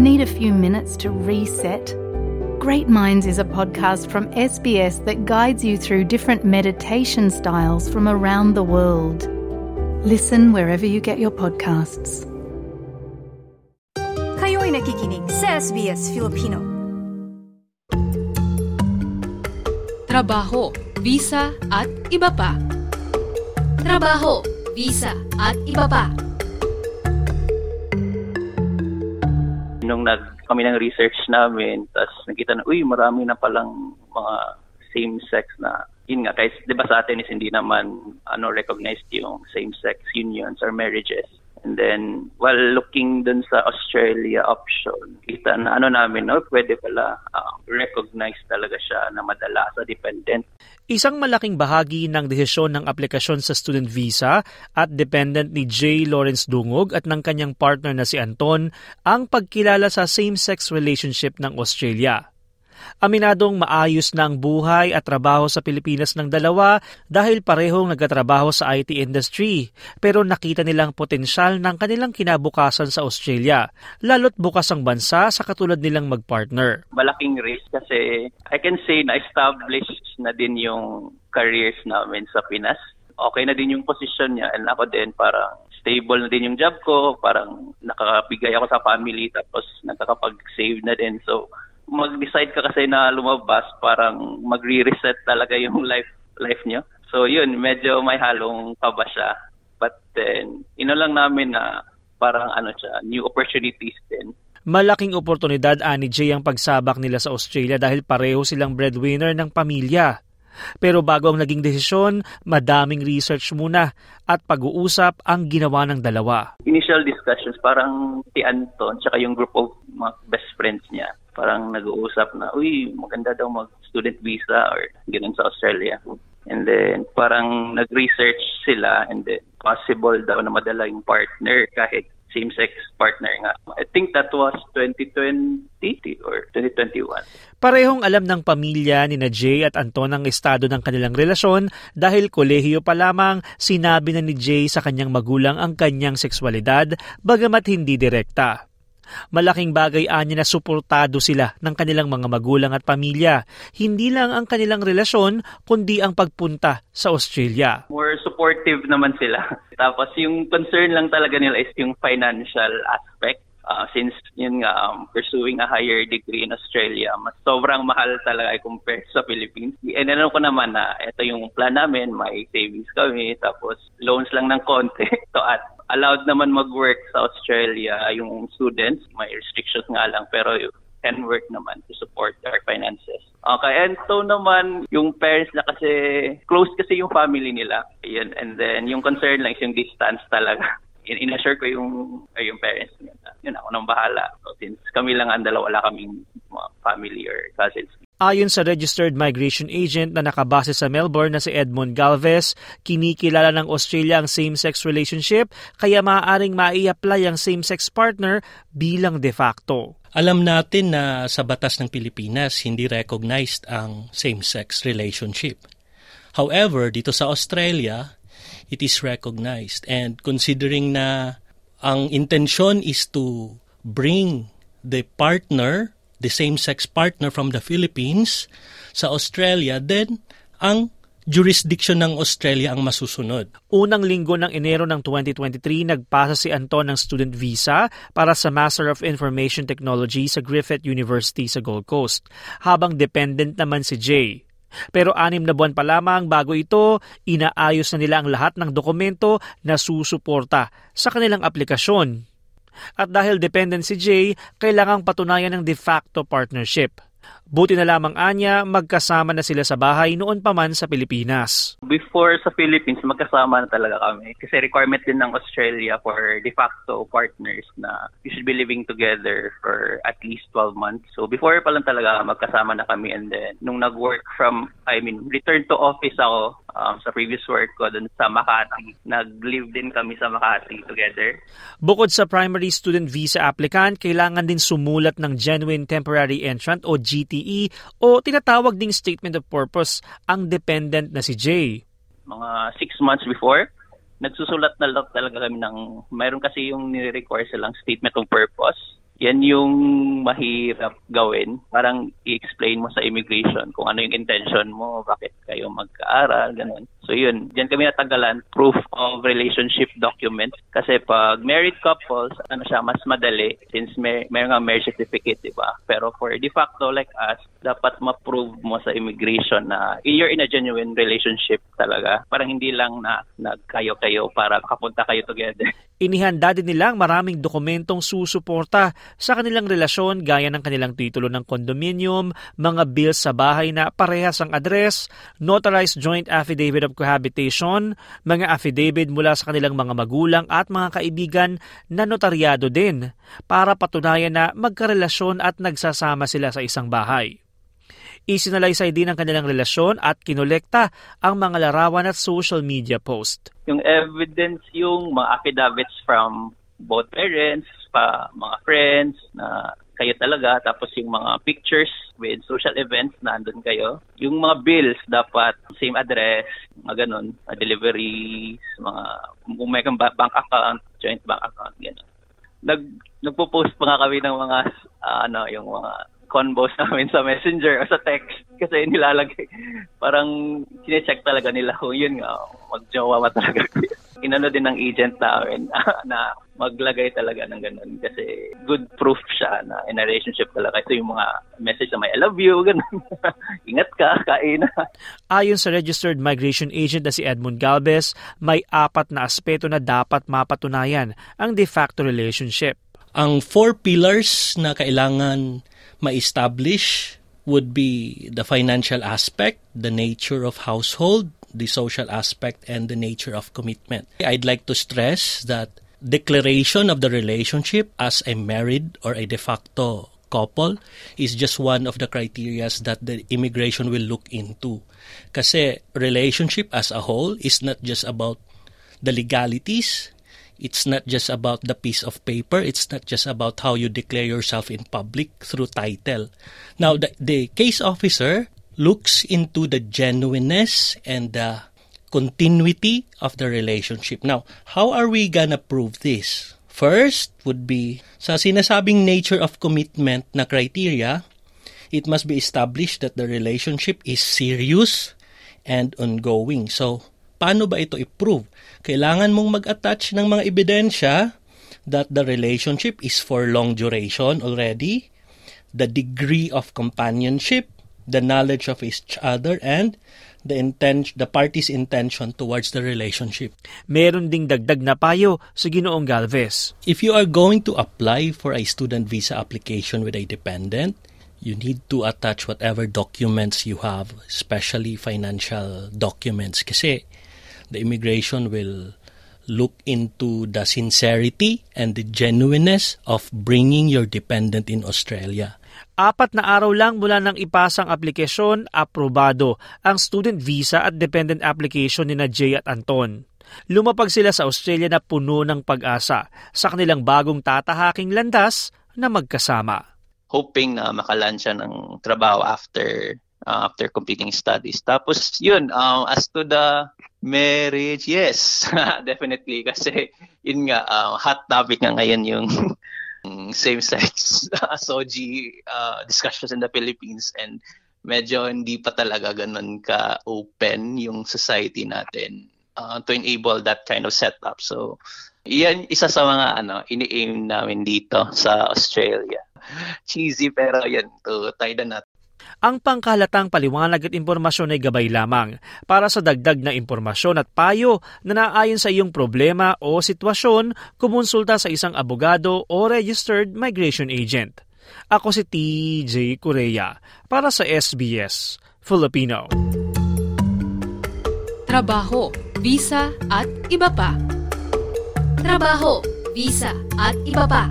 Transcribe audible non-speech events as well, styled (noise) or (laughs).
Need a few minutes to reset? Great Minds is a podcast from SBS that guides you through different meditation styles from around the world. Listen wherever you get your podcasts. Kayo'y nakikinig sa SBS Filipino. Trabaho, visa at iba pa. Trabaho, visa at iba pa. Nung nag kami ng research namin, tapos nakita na, uy, marami na palang mga same-sex na, yun nga, kahit di ba sa atin is hindi naman ano, recognized yung same-sex unions or marriages. And then, while looking dun sa Australia option, kita na ano namin, no, pwede pala uh, recognize talaga siya na madala sa dependent. Isang malaking bahagi ng desisyon ng aplikasyon sa student visa at dependent ni J. Lawrence Dungog at ng kanyang partner na si Anton ang pagkilala sa same-sex relationship ng Australia. Aminadong maayos na ang buhay at trabaho sa Pilipinas ng dalawa dahil parehong nagtatrabaho sa IT industry pero nakita nilang potensyal ng kanilang kinabukasan sa Australia, lalo't bukas ang bansa sa katulad nilang magpartner. Malaking risk kasi I can say na established na din yung careers namin sa Pinas. Okay na din yung position niya and ako din parang stable na din yung job ko, parang nakakabigay ako sa family tapos nakakapag-save na din. So mag-decide ka kasi na lumabas, parang magre-reset talaga yung (laughs) life life nyo. So yun, medyo may halong kaba siya. But then, ino lang namin na parang ano siya, new opportunities din. Malaking oportunidad ani Jay ang pagsabak nila sa Australia dahil pareho silang breadwinner ng pamilya. Pero bago ang naging desisyon, madaming research muna at pag-uusap ang ginawa ng dalawa. Initial discussions, parang si Anton tsaka yung group of mga best friends niya, parang nag-uusap na, uy, maganda daw mag-student visa or ganun sa Australia. And then parang nag-research sila and then possible daw na madala yung partner kahit same-sex partner nga. I think that was 2020 or 2021. Parehong alam ng pamilya ni na Jay at Anton ang estado ng kanilang relasyon dahil kolehiyo pa lamang sinabi na ni Jay sa kanyang magulang ang kanyang sexualidad bagamat hindi direkta. Malaking bagay anya na suportado sila ng kanilang mga magulang at pamilya. Hindi lang ang kanilang relasyon, kundi ang pagpunta sa Australia. More supportive naman sila. (laughs) Tapos yung concern lang talaga nila is yung financial aspect. Uh, since yun nga, um, pursuing a higher degree in Australia, mas sobrang mahal talaga compared sa Philippines. And alam ko naman na ito yung plan namin, may savings kami, tapos loans lang ng konti. (laughs) so at allowed naman mag-work sa Australia yung students, may restrictions nga lang, pero can work naman to support their finances. Okay, and so naman, yung parents na kasi, close kasi yung family nila. Yun, and then, yung concern lang is yung distance talaga. (laughs) In inassure ko yung, ay, yung parents niya. Yun, ako nang bahala. So, since kami lang ang dalawa, wala kaming mga family or cousins. Ayon sa registered migration agent na nakabase sa Melbourne na si Edmond Galvez, kinikilala ng Australia ang same-sex relationship kaya maaaring mai-apply ang same-sex partner bilang de facto. Alam natin na sa batas ng Pilipinas hindi recognized ang same-sex relationship. However, dito sa Australia, it is recognized and considering na ang intention is to bring the partner the same-sex partner from the Philippines sa Australia, then ang jurisdiction ng Australia ang masusunod. Unang linggo ng Enero ng 2023, nagpasa si Anton ng student visa para sa Master of Information Technology sa Griffith University sa Gold Coast, habang dependent naman si Jay. Pero anim na buwan pa lamang bago ito, inaayos na nila ang lahat ng dokumento na susuporta sa kanilang aplikasyon at dahil dependent si Jay, kailangang patunayan ng de facto partnership. Buti na lamang anya, magkasama na sila sa bahay noon pa man sa Pilipinas. Before sa Philippines, magkasama na talaga kami. Kasi requirement din ng Australia for de facto partners na you should be living together for at least 12 months. So before pa lang talaga magkasama na kami and then nung nag-work from, I mean, return to office ako um, sa previous work ko dun sa Makati. Nag-live din kami sa Makati together. Bukod sa primary student visa applicant, kailangan din sumulat ng Genuine Temporary Entrant o GT PTE o tinatawag ding statement of purpose ang dependent na si Jay. Mga six months before, nagsusulat na lang talaga kami ng, mayroon kasi yung nire-require silang statement of purpose. Yan yung mahirap gawin. Parang i-explain mo sa immigration kung ano yung intention mo, bakit kayo magkaaral, ganun. So yun, diyan kami natagalan, proof of relationship documents. Kasi pag married couples, ano siya, mas madali since may, may nga marriage certificate, di ba? Pero for de facto like us, dapat ma-prove mo sa immigration na you're in a genuine relationship talaga. Parang hindi lang na nagkayo-kayo para kapunta kayo together. Inihanda din nilang maraming dokumentong susuporta sa kanilang relasyon gaya ng kanilang titulo ng condominium, mga bills sa bahay na parehas ang address, notarized joint affidavit of cohabitation, mga affidavit mula sa kanilang mga magulang at mga kaibigan na notaryado din para patunayan na magkarelasyon at nagsasama sila sa isang bahay. Isinalaysay din ang kanilang relasyon at kinolekta ang mga larawan at social media post. Yung evidence, yung mga affidavits from both parents, pa mga friends na kayo talaga. Tapos yung mga pictures with social events na andun kayo. Yung mga bills dapat same address mga ganun. Mga deliveries mga kung may kang bank account joint bank account ganun. Nag nagpo-post pa nga kami ng mga uh, ano yung mga convos (laughs) namin sa messenger o sa text. Kasi nilalagay parang sinecheck talaga nila kung yun nga magjowa ba talaga. (laughs) Inano din ng agent namin (laughs) na maglagay talaga ng ganun. Kasi good proof siya na in a relationship talaga ito yung mga message na may I love you (laughs) ganun. Ingat ka kain ayon sa registered migration agent na si Edmund Galvez may apat na aspeto na dapat mapatunayan ang de facto relationship. Ang four pillars na kailangan ma-establish would be the financial aspect, the nature of household, the social aspect, and the nature of commitment. I'd like to stress that declaration of the relationship as a married or a de facto couple is just one of the criterias that the immigration will look into. Kasi relationship as a whole is not just about the legalities, It's not just about the piece of paper. It's not just about how you declare yourself in public through title. Now, the, the case officer looks into the genuineness and the continuity of the relationship. Now, how are we gonna prove this? First would be sa sinasabing nature of commitment na criteria, it must be established that the relationship is serious and ongoing. So, paano ba ito i-prove? Kailangan mong mag-attach ng mga ebidensya that the relationship is for long duration already, the degree of companionship, the knowledge of each other, and the intent, the party's intention towards the relationship. Meron ding dagdag na payo sa Ginoong Galvez. If you are going to apply for a student visa application with a dependent, you need to attach whatever documents you have, especially financial documents. Kasi the immigration will look into the sincerity and the genuineness of bringing your dependent in Australia. Apat na araw lang mula nang ipasang aplikasyon, aprobado ang student visa at dependent application ni na Jay at Anton. Lumapag sila sa Australia na puno ng pag-asa sa kanilang bagong tatahaking landas na magkasama. Hoping na makalan siya ng trabaho after uh, after completing studies. Tapos yun, um, as to the Marriage, yes. (laughs) Definitely. Kasi yun nga, uh, hot topic nga ngayon yung (laughs) same-sex (laughs) soji uh, discussions in the Philippines and medyo hindi pa talaga ganun ka-open yung society natin uh, to enable that kind of setup. So, yan isa sa mga ano ini-aim namin dito sa Australia. Cheesy pero yan to tayo na ang pangkalatang paliwanag at impormasyon ay gabay lamang para sa dagdag na impormasyon at payo na naayon sa iyong problema o sitwasyon, kumonsulta sa isang abogado o registered migration agent. Ako si TJ Korea para sa SBS Filipino. Trabaho, visa at iba pa. Trabaho, visa at iba pa.